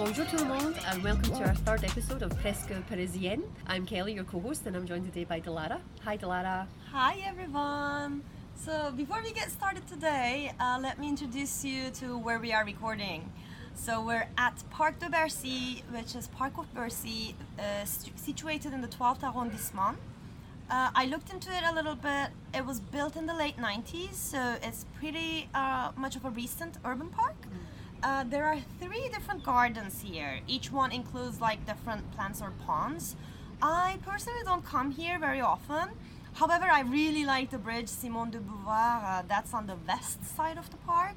Bonjour tout le monde, and welcome to our third episode of Presque Parisienne. I'm Kelly, your co-host, and I'm joined today by Delara. Hi, Delara. Hi, everyone. So before we get started today, uh, let me introduce you to where we are recording. So we're at Parc de Bercy, which is Park of Bercy, uh, situated in the 12th arrondissement. Uh, I looked into it a little bit. It was built in the late 90s, so it's pretty uh, much of a recent urban park. Uh, there are three different gardens here. Each one includes like different plants or ponds. I personally don't come here very often. However, I really like the bridge Simone de Beauvoir. Uh, that's on the west side of the park,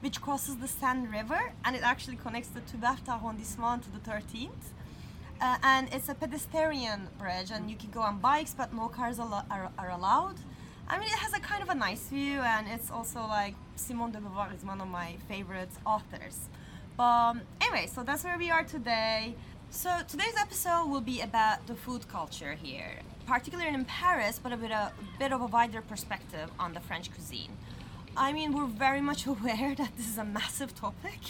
which crosses the Seine River, and it actually connects the 12th arrondissement to the 13th. Uh, and it's a pedestrian bridge, and you can go on bikes, but no cars al- are, are allowed. I mean, it has a kind of a nice view, and it's also like Simone de Beauvoir is one of my favorite authors. But um, anyway, so that's where we are today. So today's episode will be about the food culture here, particularly in Paris, but with a bit of a wider perspective on the French cuisine. I mean, we're very much aware that this is a massive topic,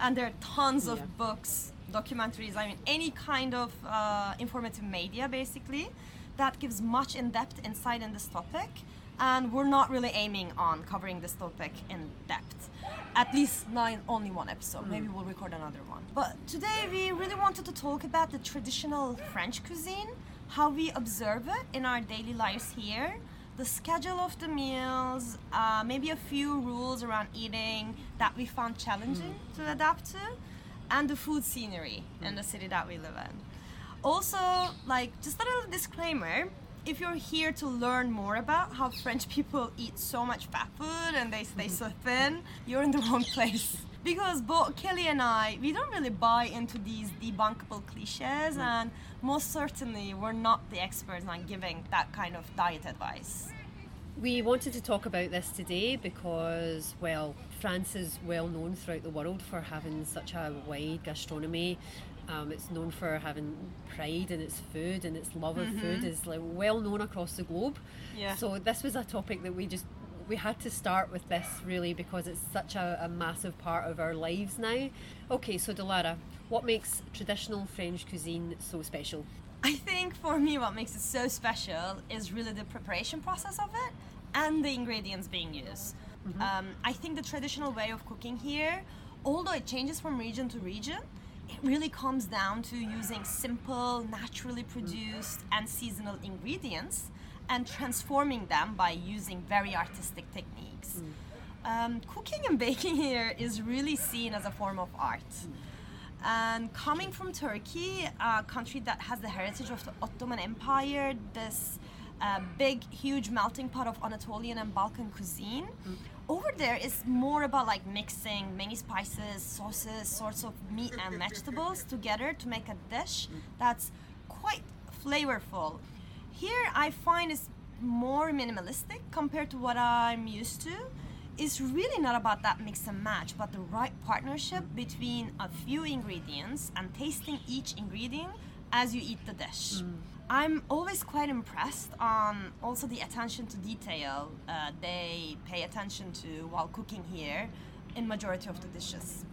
and there are tons Yeah. of books, documentaries, I mean, any kind of uh, informative media basically that gives much in depth insight in this topic. And we're not really aiming on covering this topic in depth. At least not only one episode. Maybe mm. we'll record another one. But today we really wanted to talk about the traditional French cuisine, how we observe it in our daily lives here, the schedule of the meals, uh, maybe a few rules around eating that we found challenging mm. to adapt to, and the food scenery in mm. the city that we live in. Also, like just a little disclaimer. If you're here to learn more about how French people eat so much fat food and they stay mm-hmm. so thin, you're in the wrong place. Because both Kelly and I, we don't really buy into these debunkable cliches, and most certainly we're not the experts on giving that kind of diet advice. We wanted to talk about this today because, well, France is well known throughout the world for having such a wide gastronomy. Um, it's known for having pride in its food, and its love of food is like well known across the globe. Yeah. So this was a topic that we just we had to start with this really because it's such a, a massive part of our lives now. Okay, so Delara, what makes traditional French cuisine so special? I think for me, what makes it so special is really the preparation process of it and the ingredients being used. Um, I think the traditional way of cooking here, although it changes from region to region, it really comes down to using simple, naturally produced, and seasonal ingredients and transforming them by using very artistic techniques. Um, cooking and baking here is really seen as a form of art. And coming from Turkey, a country that has the heritage of the Ottoman Empire, this uh, big, huge melting pot of Anatolian and Balkan cuisine, over there is more about like mixing many spices, sauces, sorts of meat and vegetables together to make a dish that's quite flavorful. Here, I find it's more minimalistic compared to what I'm used to it's really not about that mix and match, but the right partnership between a few ingredients and tasting each ingredient as you eat the dish. Mm. I'm always quite impressed on also the attention to detail uh, they pay attention to while cooking here in majority of the dishes.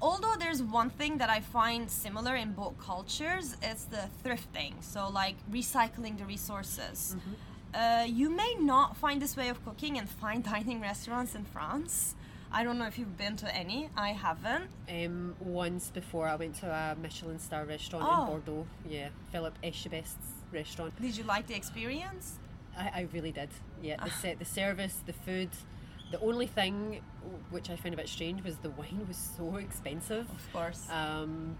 Although there's one thing that I find similar in both cultures, it's the thrifting. So like recycling the resources. Uh, you may not find this way of cooking in fine dining restaurants in France. I don't know if you've been to any. I haven't. Um, once before I went to a Michelin star restaurant Oh. in Bordeaux. Yeah, Philip Etchebest's restaurant. Did you like the experience? I, I really did. Yeah, the set, the service, the food. The only thing which I found a bit strange was the wine was so expensive. Of course. Um,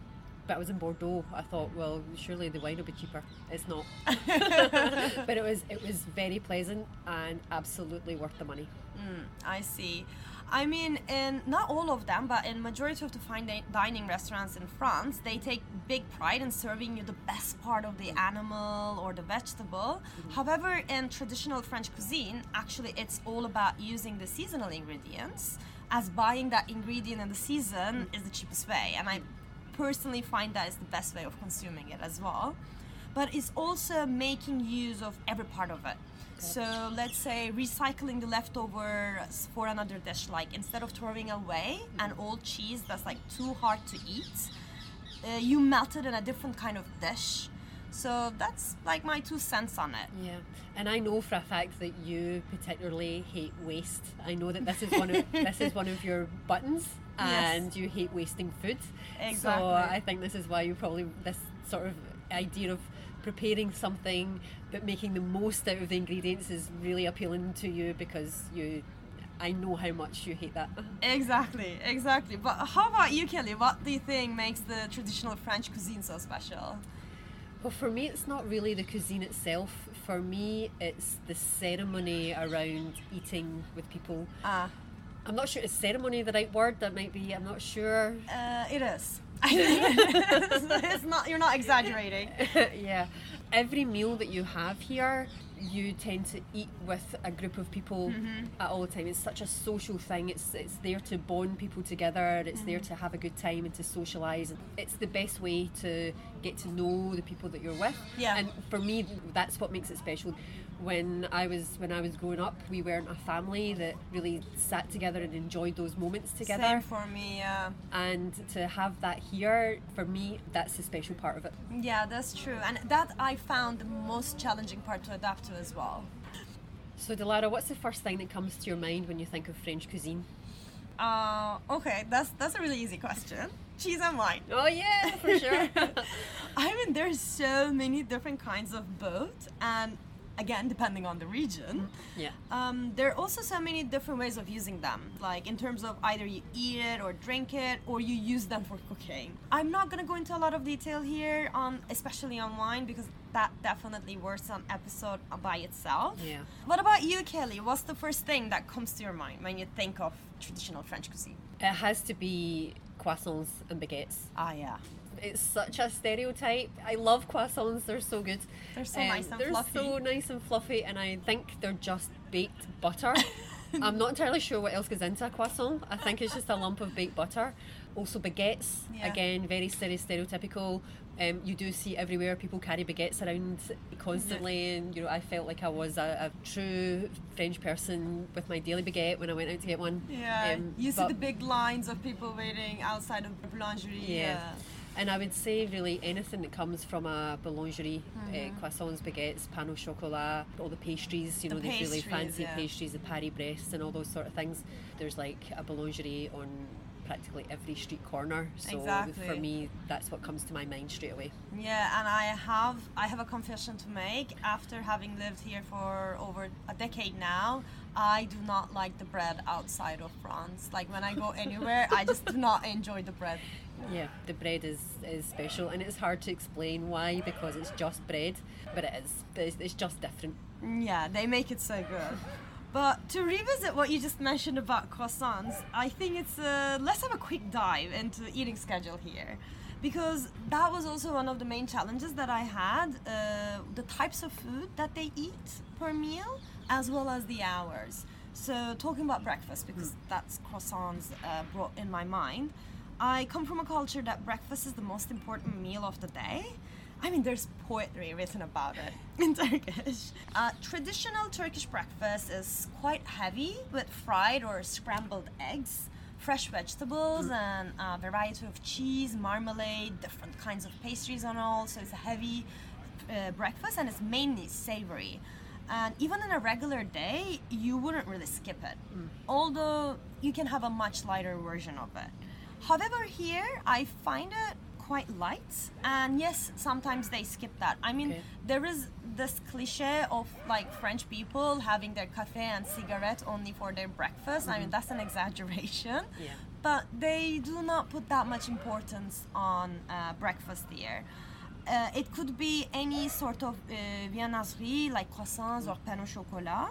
but I was in Bordeaux. I thought, well, surely the wine will be cheaper. It's not. but it was it was very pleasant and absolutely worth the money. I see. I mean, in not all of them, but in majority of the fine dining restaurants in France, they take big pride in serving you the best part of the animal or the vegetable. Mm-hmm. However, in traditional French cuisine, actually, it's all about using the seasonal ingredients, as buying that ingredient in the season mm-hmm. is the cheapest way. And I personally find that is the best way of consuming it as well. But it's also making use of every part of it. So let's say recycling the leftovers for another dish, like instead of throwing away an old cheese that's like too hard to eat, uh, you melt it in a different kind of dish. So that's like my two cents on it. Yeah, and I know for a fact that you particularly hate waste. I know that this is one of this is one of your buttons, Yes. and you hate wasting food. Exactly. So I think this is why you probably this sort of idea of preparing something but making the most out of the ingredients is really appealing to you because you. I know how much you hate that. Exactly, exactly. But how about you, Kelly? What do you think makes the traditional French cuisine so special? Well, for me, it's not really the cuisine itself. For me, it's the ceremony around eating with people. Ah, I'm not sure is ceremony the right word. That might be. I'm not sure. uh, it is. It's not. You're not exaggerating. yeah. Every meal that you have here, you tend to eat with a group of people at all the time. It's such a social thing. It's it's there to bond people together. It's there to have a good time and to socialise. It's the best way to get to know the people that you're with. Yeah. And for me, that's what makes it special. When I was when I was growing up, we weren't a family that really sat together and enjoyed those moments together. Same for me. Yeah. And to have that here, for me, that's the special part of it. Yeah, that's true, and that I found the most challenging part to adapt to as well. So, Delara, what's the first thing that comes to your mind when you think of French cuisine? Uh, okay, that's that's a really easy question. Cheese and wine. Oh yeah, for sure. I mean, there's so many different kinds of both, and again, depending on the region. yeah. Um, there are also so many different ways of using them, like in terms of either you eat it or drink it, or you use them for cooking. I'm not gonna go into a lot of detail here on, especially on wine, because that definitely worth an episode by itself. Yeah. What about you, Kelly? What's the first thing that comes to your mind when you think of traditional French cuisine? It has to be croissants and baguettes. Ah, yeah. It's such a stereotype. I love croissants, they're so good. They're so nice and they're fluffy. so nice and fluffy, and I think they're just baked butter. I'm not entirely sure what else goes into a croissant. I think it's just a lump of baked butter. Also, baguettes, Yeah. again, very stereotypical. Um, you do see everywhere people carry baguettes around constantly, and you know I felt like I was a, a true French person with my daily baguette when I went out to get one. Yeah, Um, you see the big lines of people waiting outside of the boulangerie. yeah. And I would say really anything that comes from a boulangerie, Mm-hmm. uh, croissants, baguettes, pain au chocolat, all the pastries, you The know, these really fancy yeah. pastries, the Paris Brests and all those sort of things. There's like a boulangerie on practically every street corner. So Exactly. for me, that's what comes to my mind straight away. Yeah, and I have I have a confession to make. After having lived here for over a decade now, I do not like the bread outside of France. Like when I go anywhere, I just do not enjoy the bread. Yeah, the bread is, is special and it's hard to explain why because it's just bread, but it is. It's, it's just different. Yeah, they make it so good. But to revisit what you just mentioned about croissants, I think it's uh, let's have a quick dive into the eating schedule here, because that was also one of the main challenges that I had: uh, the types of food that they eat per meal, as well as the hours. So talking about breakfast, because that's croissants uh, brought in my mind. I come from a culture that breakfast is the most important meal of the day. I mean, there's poetry written about it in Turkish. Uh, traditional Turkish breakfast is quite heavy with fried or scrambled eggs, fresh vegetables, and a variety of cheese, marmalade, different kinds of pastries, and all. So it's a heavy uh, breakfast, and it's mainly savory. And even in a regular day, you wouldn't really skip it. Although you can have a much lighter version of it. However, here I find it quite light, and yes, sometimes they skip that. I mean, Okay. there is this cliche of like French people having their cafe and cigarette only for their breakfast. I mean, that's an exaggeration. Yeah. But they do not put that much importance on uh, breakfast here. Uh, it could be any sort of uh, viennoiserie like croissants or pain au chocolat.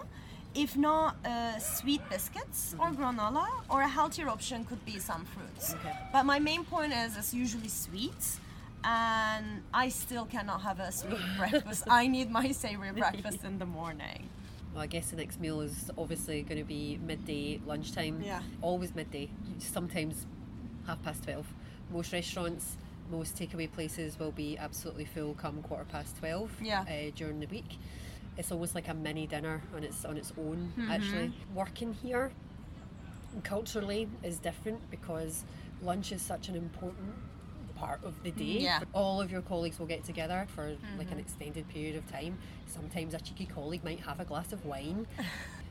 If not, uh, sweet biscuits or granola, or a healthier option could be some fruits. Okay. But my main point is it's usually sweet, and I still cannot have a sweet breakfast. I need my savory breakfast in the morning. Well, I guess the next meal is obviously going to be midday, lunchtime. Yeah. Always midday. Sometimes half past 12. Most restaurants, most takeaway places will be absolutely full come quarter past 12 Yeah. uh, during the week. It's almost like a mini dinner on its on its own. Mm-hmm. Actually, working here culturally is different because lunch is such an important part of the day. Yeah. All of your colleagues will get together for like Mm-hmm. an extended period of time. Sometimes a cheeky colleague might have a glass of wine.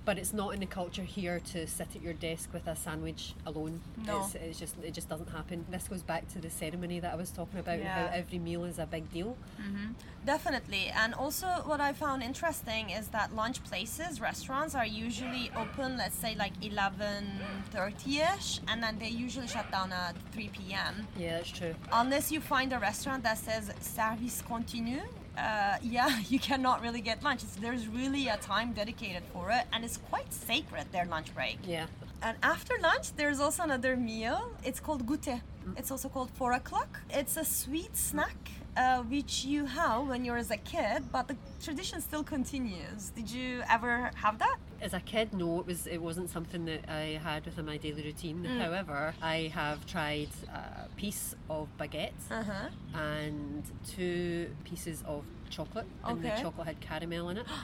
But it's not in the culture here to sit at your desk with a sandwich alone. No. It's, it's just it just doesn't happen. This goes back to the ceremony that I was talking about Yeah. how every meal is a big deal. Mm-hmm. Definitely. And also, what I found interesting is that lunch places, restaurants, are usually open, let's say like 11.30 ish, and then they usually shut down at 3 p.m. Yeah, that's true. Unless you find a restaurant that says service continu, uh, yeah, you cannot really get lunch. It's, there's really a time dedicated for it, and it's quite sacred, their lunch break. Yeah. And after lunch, there's also another meal. It's called goûter. It's also called four o'clock. It's a sweet snack uh, which you have when you're as a kid, but the tradition still continues. Did you ever have that? As a kid, no, it was it wasn't something that I had within my daily routine. However, I have tried a piece of baguette Uh huh. and two pieces of chocolate, and the chocolate had caramel in it.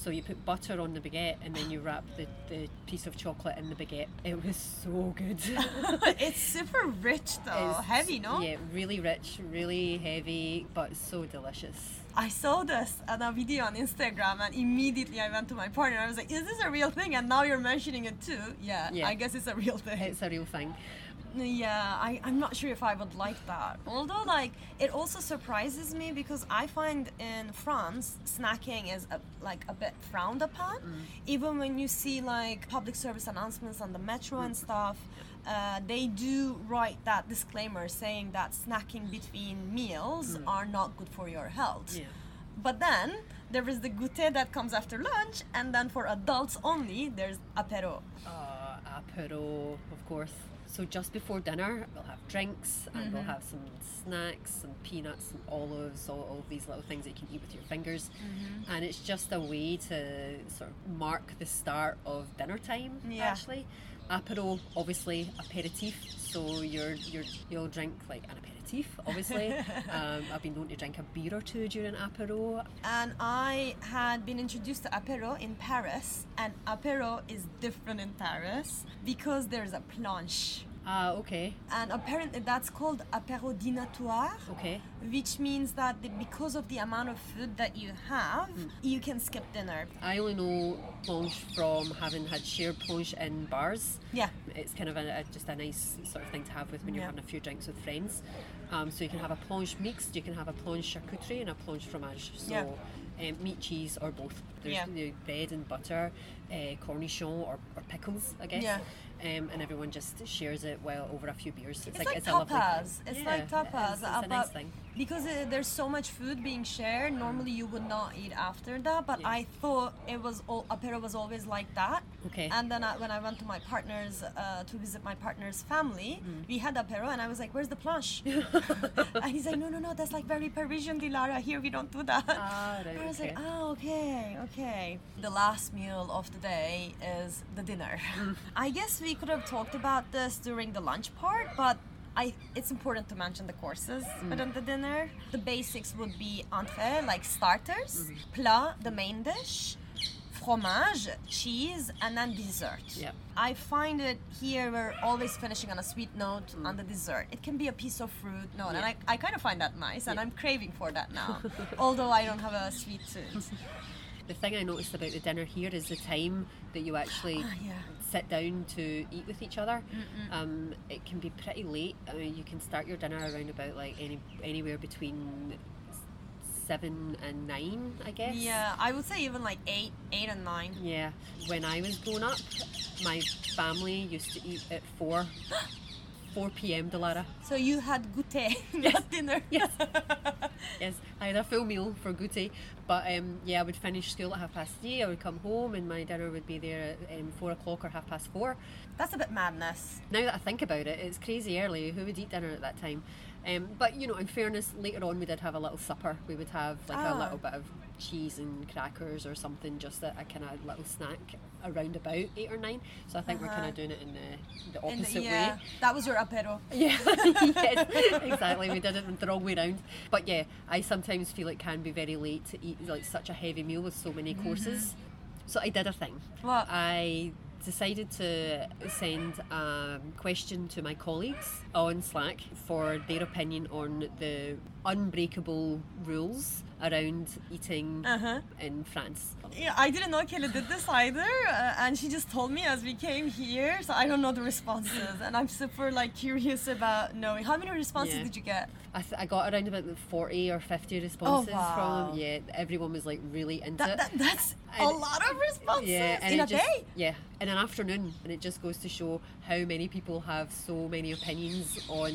So you put butter on the baguette, and then you wrap the, the piece of chocolate in the baguette. It was so good. it's super rich though, It's- heavy, no? Yeah, really rich, really heavy, but so delicious. I saw this uh, on a video on Instagram and immediately I went to my partner. I was like, "Is this a real thing?" And now you're mentioning it too. Yeah, Yeah. I guess it's a real thing. It's a real thing. Yeah, I, I'm not sure if I would like that. Although, like, it also surprises me because I find in France snacking is a, like a bit frowned upon. Mm. Even when you see like public service announcements on the metro and mm. stuff, uh, they do write that disclaimer saying that snacking between meals are not good for your health. Yeah. But then there is the goûter that comes after lunch, and then for adults only, there's apéro. Uh, apero, of course. So just before dinner, we'll have drinks and we'll have some snacks, some peanuts and olives, all, all these little things that you can eat with your fingers. And it's just a way to sort of mark the start of dinner time, Yeah. actually. Apero, obviously, aperitif. So you're, you're, you'll drink like an aperitif, obviously. um, I've been known to drink a beer or two during apéro. And I had been introduced to apéro in Paris, and apéro is different in Paris because there's a planche. Ah, okay, And apparently that's called apéro dînatoire, okay. which means that the, because of the amount of food that you have, you can skip dinner. I only know planche from having had shared planche in bars. Yeah. It's kind of a, a, just a nice sort of thing to have with when you're Yeah. having a few drinks with friends. Um, so you can have a planche mixed, you can have a planche charcuterie and a planche fromage. So Yeah. um, meat, cheese, or both. There's Yeah. you know, bread and butter, uh, cornichon or, or pickles, I guess. Yeah. Um, and everyone just shares it well over a few beers. It's, like, a lovely thing. tapas. It's Yeah, like tapas. It's uh, a nice thing. Because uh, there's so much food being shared, normally you would not eat after that. But Yeah. I thought it was all, apéro was always like that. Okay. And then I, when I went to my partner's uh, to visit my partner's family, Mm. we had apéro, and I was like, "Where's the planche?" and he's like, "No, no, no, that's like very Parisian, Delara. Here we don't do that." Ah, right, I was okay. like, "Oh, okay, okay." The last meal of the day is the dinner. Mm. I guess we could have talked about this during the lunch part, but. I, it's important to mention the courses Mm. within the dinner. The basics would be entrée, like starters, Mm-hmm. plat, the main dish, fromage, cheese, and then dessert. Yep. I find it here we're always finishing on a sweet note Mm. on the dessert. It can be a piece of fruit note, and I, I kind of find that nice, and I'm craving for that now. Although I don't have a sweet tooth. The thing I noticed about the dinner here is the time that you actually Ah, yeah. Sit down to eat with each other. Um, it can be pretty late. I mean, you can start your dinner around about like any anywhere between seven and nine, I guess. Yeah, I would say even like eight, eight and nine. Yeah. When I was growing up, my family used to eat at four. 4 p.m. Delara. So you had goûter, not dinner. Yes. Yes, I had a full meal for goûter, but um, yeah, I would finish school at half past three. I would come home, and my dinner would be there at um, four o'clock or half past four. That's a bit madness. Now that I think about it, it's crazy early. Who would eat dinner at that time? Um, but you know, in fairness, later on we did have a little supper. We would have like Ah. a little bit of cheese and crackers or something, just a, a kind of little snack around about eight or nine. So I think we're kind Uh-huh. of doing it in the, the In the- opposite yeah, way. that was your apéro. Yeah, yes, exactly. We did it the wrong way round. But yeah, I sometimes feel it can be very late to eat like such a heavy meal with so many courses. So I did a thing. What? I decided to send a question to my colleagues on Slack for their opinion on the unbreakable rules around eating Uh-huh. in France. Yeah, I didn't know Kelly did this either, uh, and she just told me as we came here. So I don't know the responses, and I'm super like curious about knowing how many responses Yeah. did you get? I, th- I got around about 40 or 50 responses wow. from. Yeah, everyone was like really into That, it. that, that's a lot of responses yeah, and in a just, day. Yeah, in an afternoon, and it just goes to show how many people have so many opinions on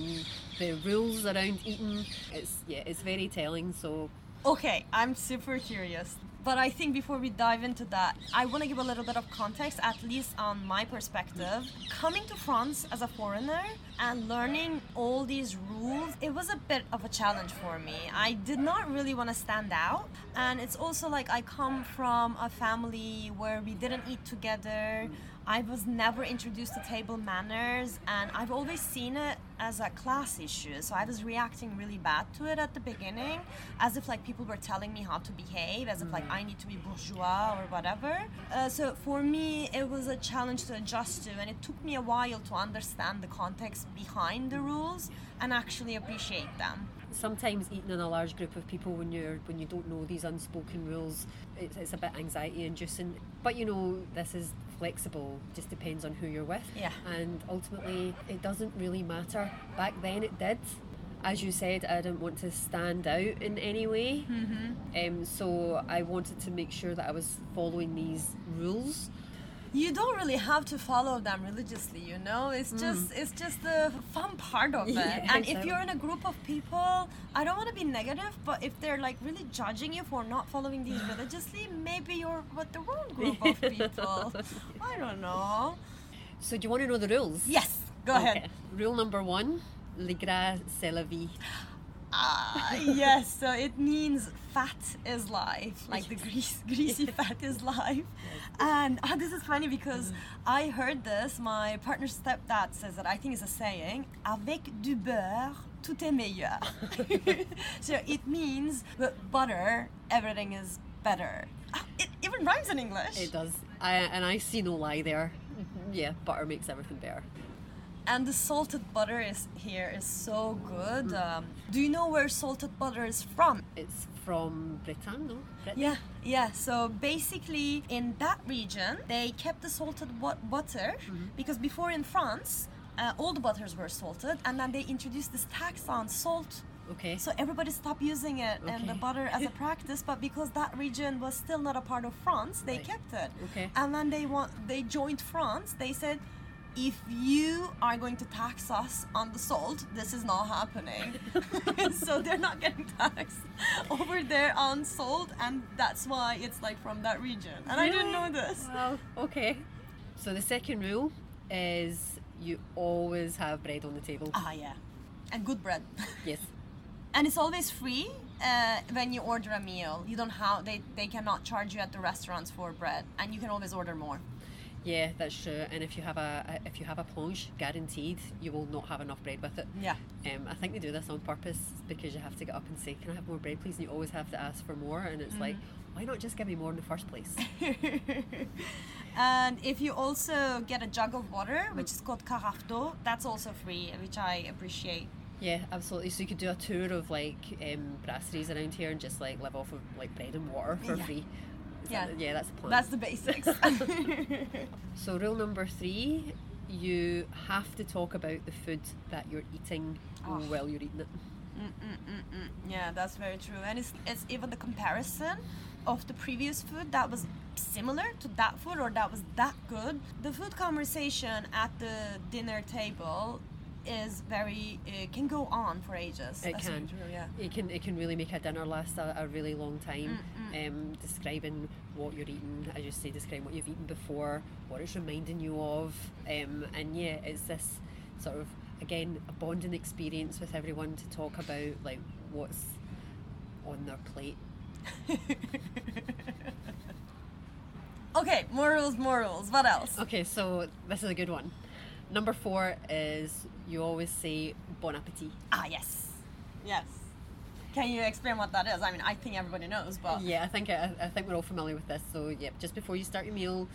the rules around eating. It's yeah, it's very telling. So Okay, I'm super curious. But I think before we dive into that, I want to give a little bit of context, at least on my perspective. Coming to France as a foreigner and learning all these rules, it was a bit of a challenge for me. I did not really want to stand out. And it's also like I come from a family where we didn't eat together. I was never introduced to table manners, and I've always seen it as a class issue. So I was reacting really bad to it at the beginning, as if like people were telling me how to behave, as if like I need to be bourgeois or whatever. Uh, so for me, it was a challenge to adjust to, and it took me a while to understand the context behind the rules and actually appreciate them. sometimes eating in a large group of people when you're when you don't know these unspoken rules, it's, it's a bit anxiety inducing. But you know, this is flexible. Just depends on who you're with. Yeah. And ultimately, it doesn't really matter. Back then, it did. As you said, I didn't want to stand out in any way. Mm-hmm. Um, so I wanted to make sure that I was following these rules. You don't really have to follow them religiously you know? It's just it's just the fun part of it. Mm. Yeah, and if you're in a group of people i don't want to be negative but if they're like really judging you for not following these religiously maybe you're with the wrong group of people. I don't know. So do you want to know the rules? yes go ahead. Rule number one: ligra gras c'est la vie. Ah, yes, so it means fat is life, like the grease, greasy fat is life. And ah, this is funny because I heard this. My partner's stepdad says that I think it's a saying. Avec du beurre, tout est meilleur. so it means with butter, everything is better. Ah, It even rhymes in English. It does. I, and I see no lie there. Yeah, butter makes everything better. And the salted butter is here is so good. Um, do you know where salted butter is from? It's from Britain, no? Britain? Yeah, yeah. So basically, in that region, they kept the salted bu- butter because before in France, uh, all the butters were salted, and then they introduced this tax on salt. Okay. So everybody stopped using it and the butter as a practice, but because that region was still not a part of France, they Right. kept it. Okay. And when they want, they joined France. They said, if you are going to tax us on the salt, this is not happening. so they're not getting taxed over there on salt, and that's why it's like from that region. And I didn't know this. Okay. So the second rule is you always have bread on the table. Ah, yeah, and good bread. Yes. and it's always free uh, when you order a meal. You don't have they they cannot charge you at the restaurants for bread, and you can always order more. Yeah, that's true. And if you have a, a if you have a planche, guaranteed you will not have enough bread with it. Yeah. Um, I think they do this on purpose because you have to get up and say, "Can I have more bread, please?" And you always have to ask for more, and it's like, why not just give me more in the first place? and if you also get a jug of water, which is called carafe that's also free, which I appreciate. yeah, absolutely. So you could do a tour of like um, brasseries around here and just like live off of like bread and water for Yeah. free. Is Yeah. that- yeah, that's the plan. That's the basics. So rule number three, you have to talk about the food that you're eating Oh. while you're eating it. Mm-mm-mm-mm. Yeah, that's very true. And it's, it's even the comparison of the previous food that was similar to that food or that was that good. The food conversation at the dinner table is very, it can go on for ages. It That's can. true, yeah. It can it can really make a dinner last a, a really long time. Mm. Um, describing what you're eating, as you say, describing what you've eaten before, what it's reminding you of, um, and yeah, it's this sort of again a bonding experience with everyone to talk about like what's on their plate. okay, more rules. What else? Okay, so this is a good one. Number four is you always say bon appetit. Ah, yes. Yes. Can you explain what that is? I mean, I think everybody knows, but Yeah, I think I, I think we're all familiar with this. So yeah, just before you start your meal,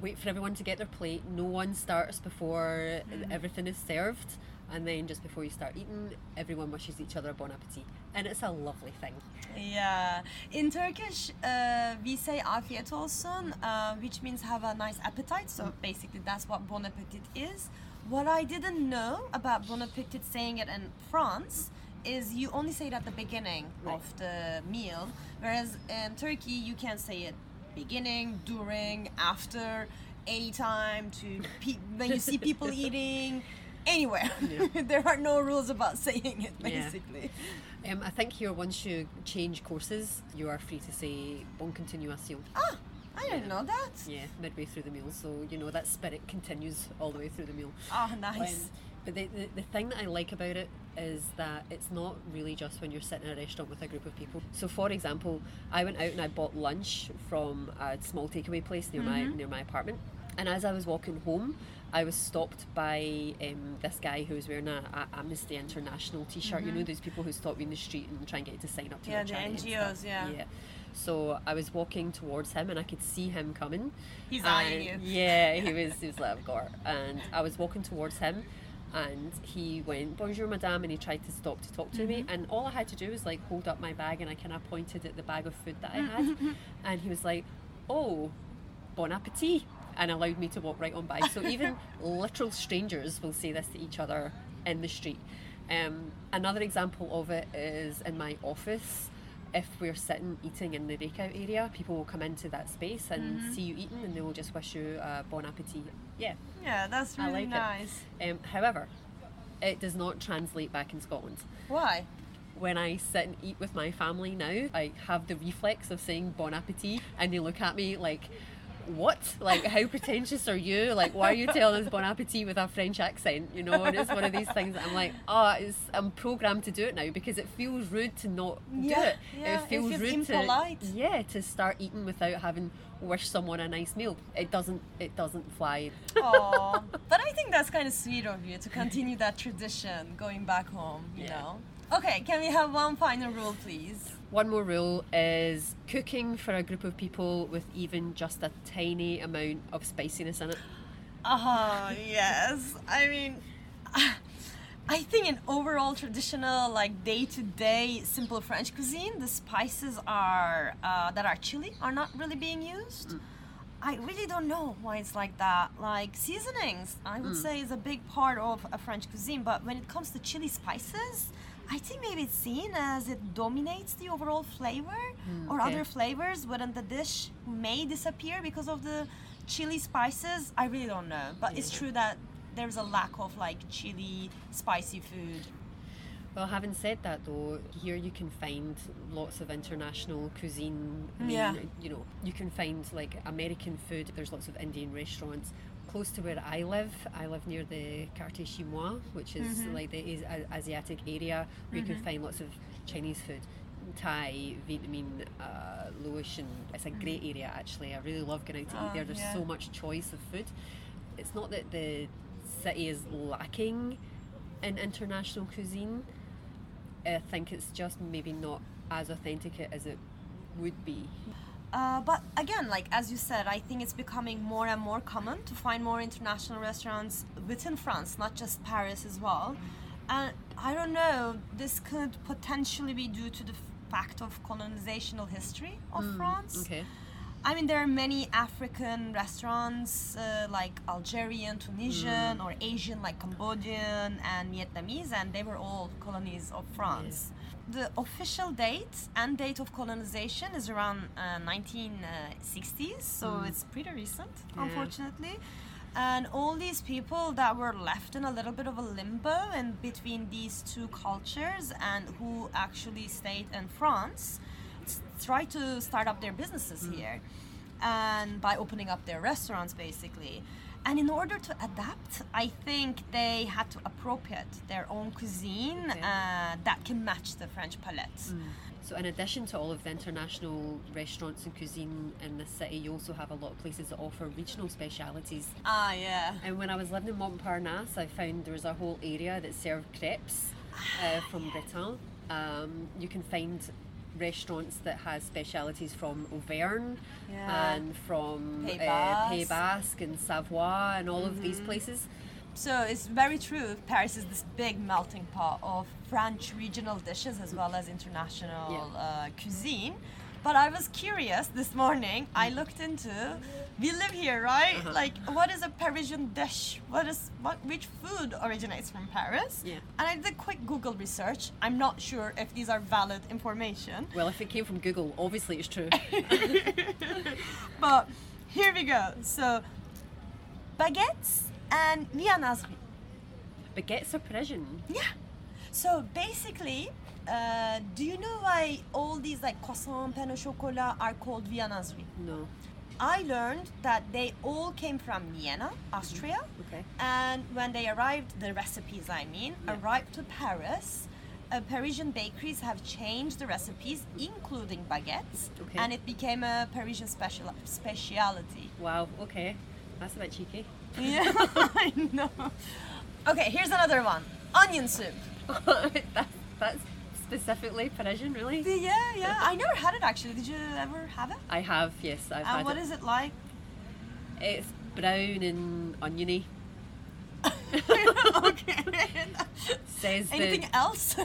wait for everyone to get their plate. No one starts before Mm. everything is served. And then just before you start eating, everyone wishes each other bon appetit. And it's a lovely thing. Yeah. In Turkish, uh, we say afiyet olsun, uh, which means have a nice appetite. So basically, that's what bon appetit is. What I didn't know about bon appetit saying it in France is you only say it at the beginning Right. of the meal, whereas in Turkey, you can say it beginning, during, after, anytime, to pe- when you see people eating. Anywhere. there are no rules about saying it, basically. Yeah. Um, I think here, once you change courses, you are free to say bon continuation. Ah, I didn't Yeah. know that. Yeah, midway through the meal. So, you know, that spirit continues all the way through the meal. Oh, nice. Um, but the, the, the thing that I like about it is that it's not really just when you're sitting in a restaurant with a group of people. So, for example, I went out and I bought lunch from a small takeaway place near my near my apartment, and as I was walking home, I was stopped by um, this guy who was wearing a, a Amnesty International T-shirt. You know, those people who stop you in the street and try and get you to sign up to Yeah, the NGOs, yeah. Yeah. So I was walking towards him and I could see him coming. He's And- eyeing you. Yeah, he was. He was like, "I've got. And I was walking towards him, and he went, "Bonjour, madame," and he tried to stop to talk to me. Mm-hmm. And all I had to do was like hold up my bag, and I kind of pointed at the bag of food that I had, and he was like, "Oh, bon appetit," and allowed me to walk right on by. So even literal strangers will say this to each other in the street. Um, another example of it is in my office. If we're sitting eating in the breakout area, people will come into that space and Mm-hmm. see you eating, and they will just wish you uh, bon appetit. Yeah. Yeah, that's I really like it. nice. Um, however, it does not translate back in Scotland. Why? When I sit and eat with my family now, I have the reflex of saying bon appetit, and they look at me like, what? Like, how pretentious are you? Like, why are you telling us bon appetit with a French accent? You know, and it's one of these things that I'm like, oh, it's, I'm programmed to do it now because it feels rude to not do Yeah, it. yeah, it feels rude impolite. to yeah to start eating without having wished someone a nice meal. It doesn't it doesn't fly. Aw. but I think that's kind of sweet of you to continue that tradition going back home, you Yeah. know? Okay, can we have one final rule, please? One more rule is cooking for a group of people with even just a tiny amount of spiciness in it. Uh yes. I mean, I think in overall traditional, like day to day, simple French cuisine, the spices are uh, that are chili are not really being used. I really don't know why it's like that. Like seasonings, I would say is a big part of a French cuisine, but when it comes to chili spices, I think maybe it's seen as it dominates the overall flavor, hmm, or okay. other flavors within the dish may disappear because of the chili spices. I really don't know, but it's true that there's a lack of like chili spicy food. Well, having said that though, here you can find lots of international cuisine. I mean, Yeah. you know, you can find like American food. There's lots of Indian restaurants close to where I live. I live near the Quartier Chinois, which is Mm-hmm. like the As- Asiatic area where you can find lots of Chinese food. Thai, Vietnamese, uh, Laotian. It's a great area actually. I really love going out to eat there. There's yeah. so much choice of food. It's not that the city is lacking in international cuisine. I think it's just maybe not as authentic as it would be. Uh, but again, like as you said, I think it's becoming more and more common to find more international restaurants within France, not just Paris as well. And I don't know, this could potentially be due to the fact of colonizational history of France. Okay. I mean, there are many African restaurants uh, like Algerian, Tunisian, or Asian like Cambodian and Vietnamese, and they were all colonies of France. The official date and date of colonization is around uh, 1960s, so it's pretty recent, Yeah. unfortunately. And all these people that were left in a little bit of a limbo in between these two cultures and who actually stayed in France try to start up their businesses here and by opening up their restaurants basically and in order to adapt i think they had to appropriate their own cuisine Okay. uh, that can match the french palate So, in addition to all of the international restaurants and cuisine in the city, you also have a lot of places that offer regional specialities. ah yeah And when I was living in Montparnasse, I found there was a whole area that served crepes uh, from Breton. Um, you can find restaurants that has specialities from Auvergne Yeah. and from Pays uh, Pays Basque. Basque and Savoie and all of these places. So it's very true. Paris is this big melting pot of French regional dishes as well as international Yeah. uh, cuisine. But I was curious this morning. I looked into. We live here, right? Uh-huh. Like, what is a Parisian dish? What is what? Which food originates from Paris? Yeah. And I did a quick Google research. I'm not sure if these are valid information, Well, if it came from Google, obviously it's true. but here we go. So, baguettes and viennoiserie. Baguettes are Parisian. Yeah. So basically, uh, do you know why all these like croissant, pain au chocolat are called viennoiserie? No. I learned that they all came from Vienna, Austria, Okay. and when they arrived, the recipes I mean, Yeah. arrived to Paris. Uh, Parisian bakeries have changed the recipes, including baguettes, Okay. and it became a Parisian special speciality. Wow. Okay. That's a bit cheeky. Yeah, I know. Okay, here's another one: onion soup. that's, that's specifically Parisian, really. Yeah, yeah. I never had it actually. Did you ever have it? I have, yes, I've And had what it. is it like? It's brown and oniony. okay. Says Anything the. else?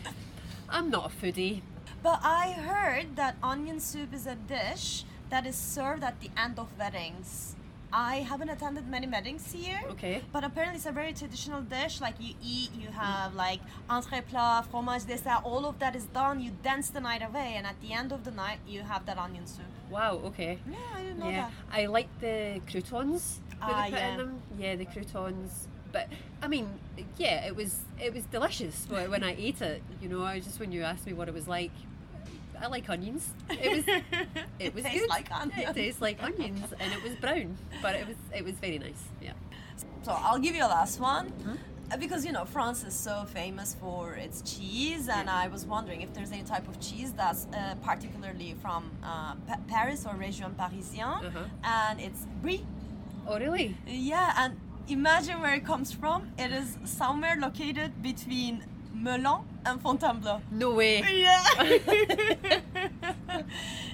I'm not a foodie. but I heard that onion soup is a dish that is served at the end of weddings. I haven't attended many weddings here. Okay. But apparently it's a very traditional dish. Like you eat, you have like entrée plat, fromage, dessert, all of that is done. You dance the night away, and at the end of the night, you have that onion soup. Wow. Okay. Yeah, I didn't know Yeah, that. I like the croutons that Ah, put yeah. in them. Yeah, the croutons. But I mean, yeah, it was it was delicious wh- when I ate it. You know, I just when you asked me what it was like, I like onions. It was it, was tastes good. like onions. It tastes like onions, and it was brown, but it was it was very nice. Yeah. So I'll give you a last one. Uh, Because you know France is so famous for its cheese, and I was wondering if there's any type of cheese that's uh, particularly from uh, Pa- Paris or Région Parisien, Uh-huh. and it's brie. Oh really? Yeah, and imagine where it comes from. It is somewhere located between Melun and Fontainebleau. No way. Yeah.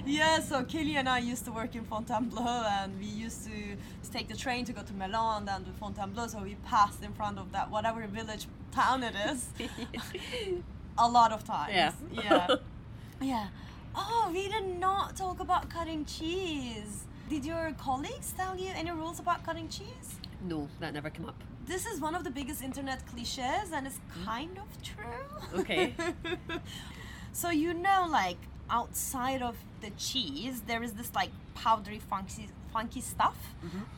yeah, so Kelly and I used to work in Fontainebleau and we used to take the train to go to Melun and then to Fontainebleau, so we passed in front of that whatever village town it is a lot of times. Yeah. Yeah. yeah. Oh, we did not talk about cutting cheese. Did your colleagues tell you any rules about cutting cheese? no, that never came up. This is one of the biggest internet cliches and it's kind of true. Okay. so you know like outside of the cheese there is this like powdery funky funky stuff.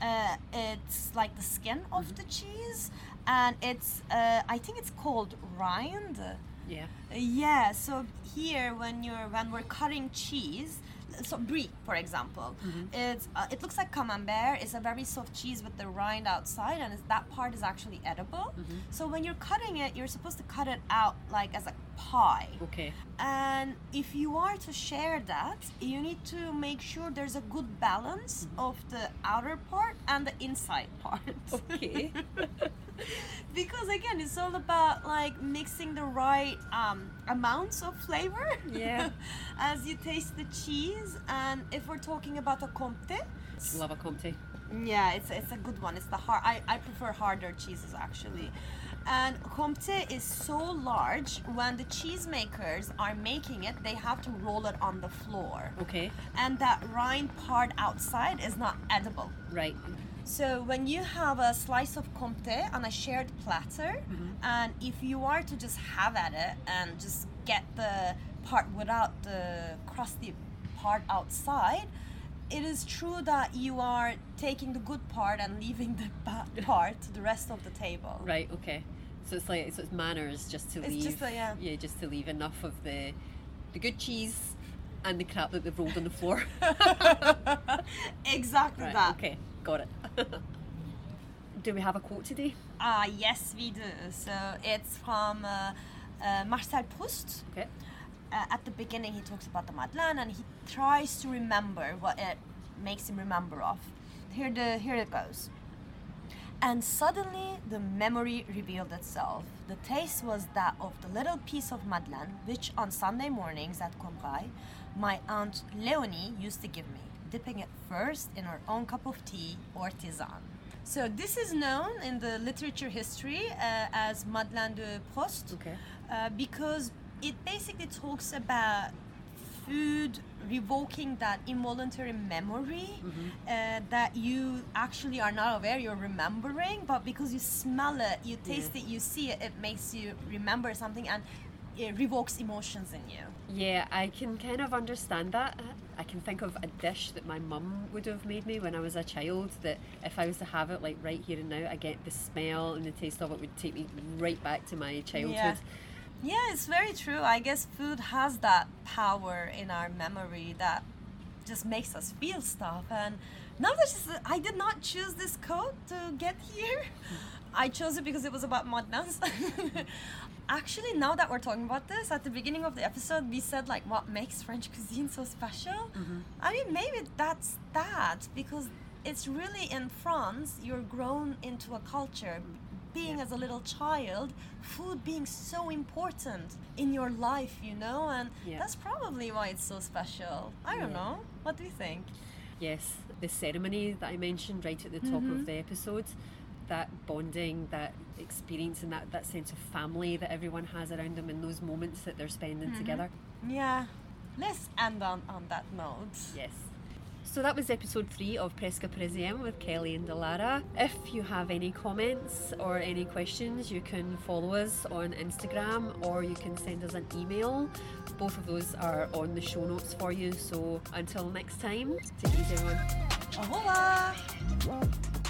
Uh, it's like the skin of the cheese and it's uh, I think it's called rind. Yeah. Yeah, so here when you're when we're cutting cheese, so brie, for example, mm-hmm. it's uh, it looks like camembert. It's a very soft cheese with the rind outside, and it's, that part is actually edible. Mm-hmm. So when you're cutting it, you're supposed to cut it out like as a pie. Okay. And if you are to share that, you need to make sure there's a good balance mm-hmm. of the outer part and the inside part. Okay. because again, it's all about like mixing the right um, amounts of flavor. Yeah. As you taste the cheese, and if we're talking about a comté, Love a Comté. yeah, it's it's a good one. It's the hard. I, I prefer harder cheeses actually. And comté is so large when the cheesemakers are making it, they have to roll it on the floor. Okay. And that rind part outside is not edible. Right. So when you have a slice of comté on a shared platter, mm-hmm. and if you are to just have at it and just get the part without the crusty part outside, it is true that you are taking the good part and leaving the bad part to the rest of the table. Right. Okay. So it's like so it's manners just to It's leave. just yeah. Yeah, just to leave enough of the the good cheese and the crap that they've rolled on the floor. exactly right. that. Okay. Got it. Do we have a quote today? Ah, yes, we do. So it's from uh, uh, Marcel Proust. Okay. uh, at the beginning he talks about the Madeleine and he tries to remember what it makes him remember of. Here the here it goes. And suddenly the memory revealed itself. The taste was that of the little piece of madeleine which on Sunday mornings at Combray, my aunt Leonie used to give me, dipping it first in our own cup of tea or tisane. So this is known in the literature history uh, as Madeleine de Proust Okay. uh, because it basically talks about food revoking that involuntary memory uh, that you actually are not aware you're remembering but because you smell it you taste Yeah. it you see it it makes you remember something and it revokes emotions in you. Yeah, I can kind of understand that. I can think of a dish that my mum would have made me when I was a child that if I was to have it like right here and now, I get the smell and the taste of it would take me right back to my childhood. yeah. It's very true. I guess food has that power in our memory that just makes us feel stuff. And now that i did not choose this coat to get here i chose it because it was about madness actually now that we're talking about this at the beginning of the episode we said like what makes french cuisine so special mm-hmm. i mean maybe that's that because it's really in france you're grown into a culture being as a little child, food being so important in your life, you know, and Yeah. that's probably why it's so special. I don't Yeah. know. What do you think? Yes, the ceremony that I mentioned right at the top of mm-hmm. the episode, that bonding, that experience, and that, that sense of family that everyone has around them in those moments that they're spending mm-hmm. together. Yeah. Let's end on, on that note. Yes. So that was episode three of Presque Parisien with Kelly and Delara. If you have any comments or any questions, you can follow us on Instagram or you can send us an email. Both of those are on the show notes for you. So until next time, take it easy, everyone. Revoir!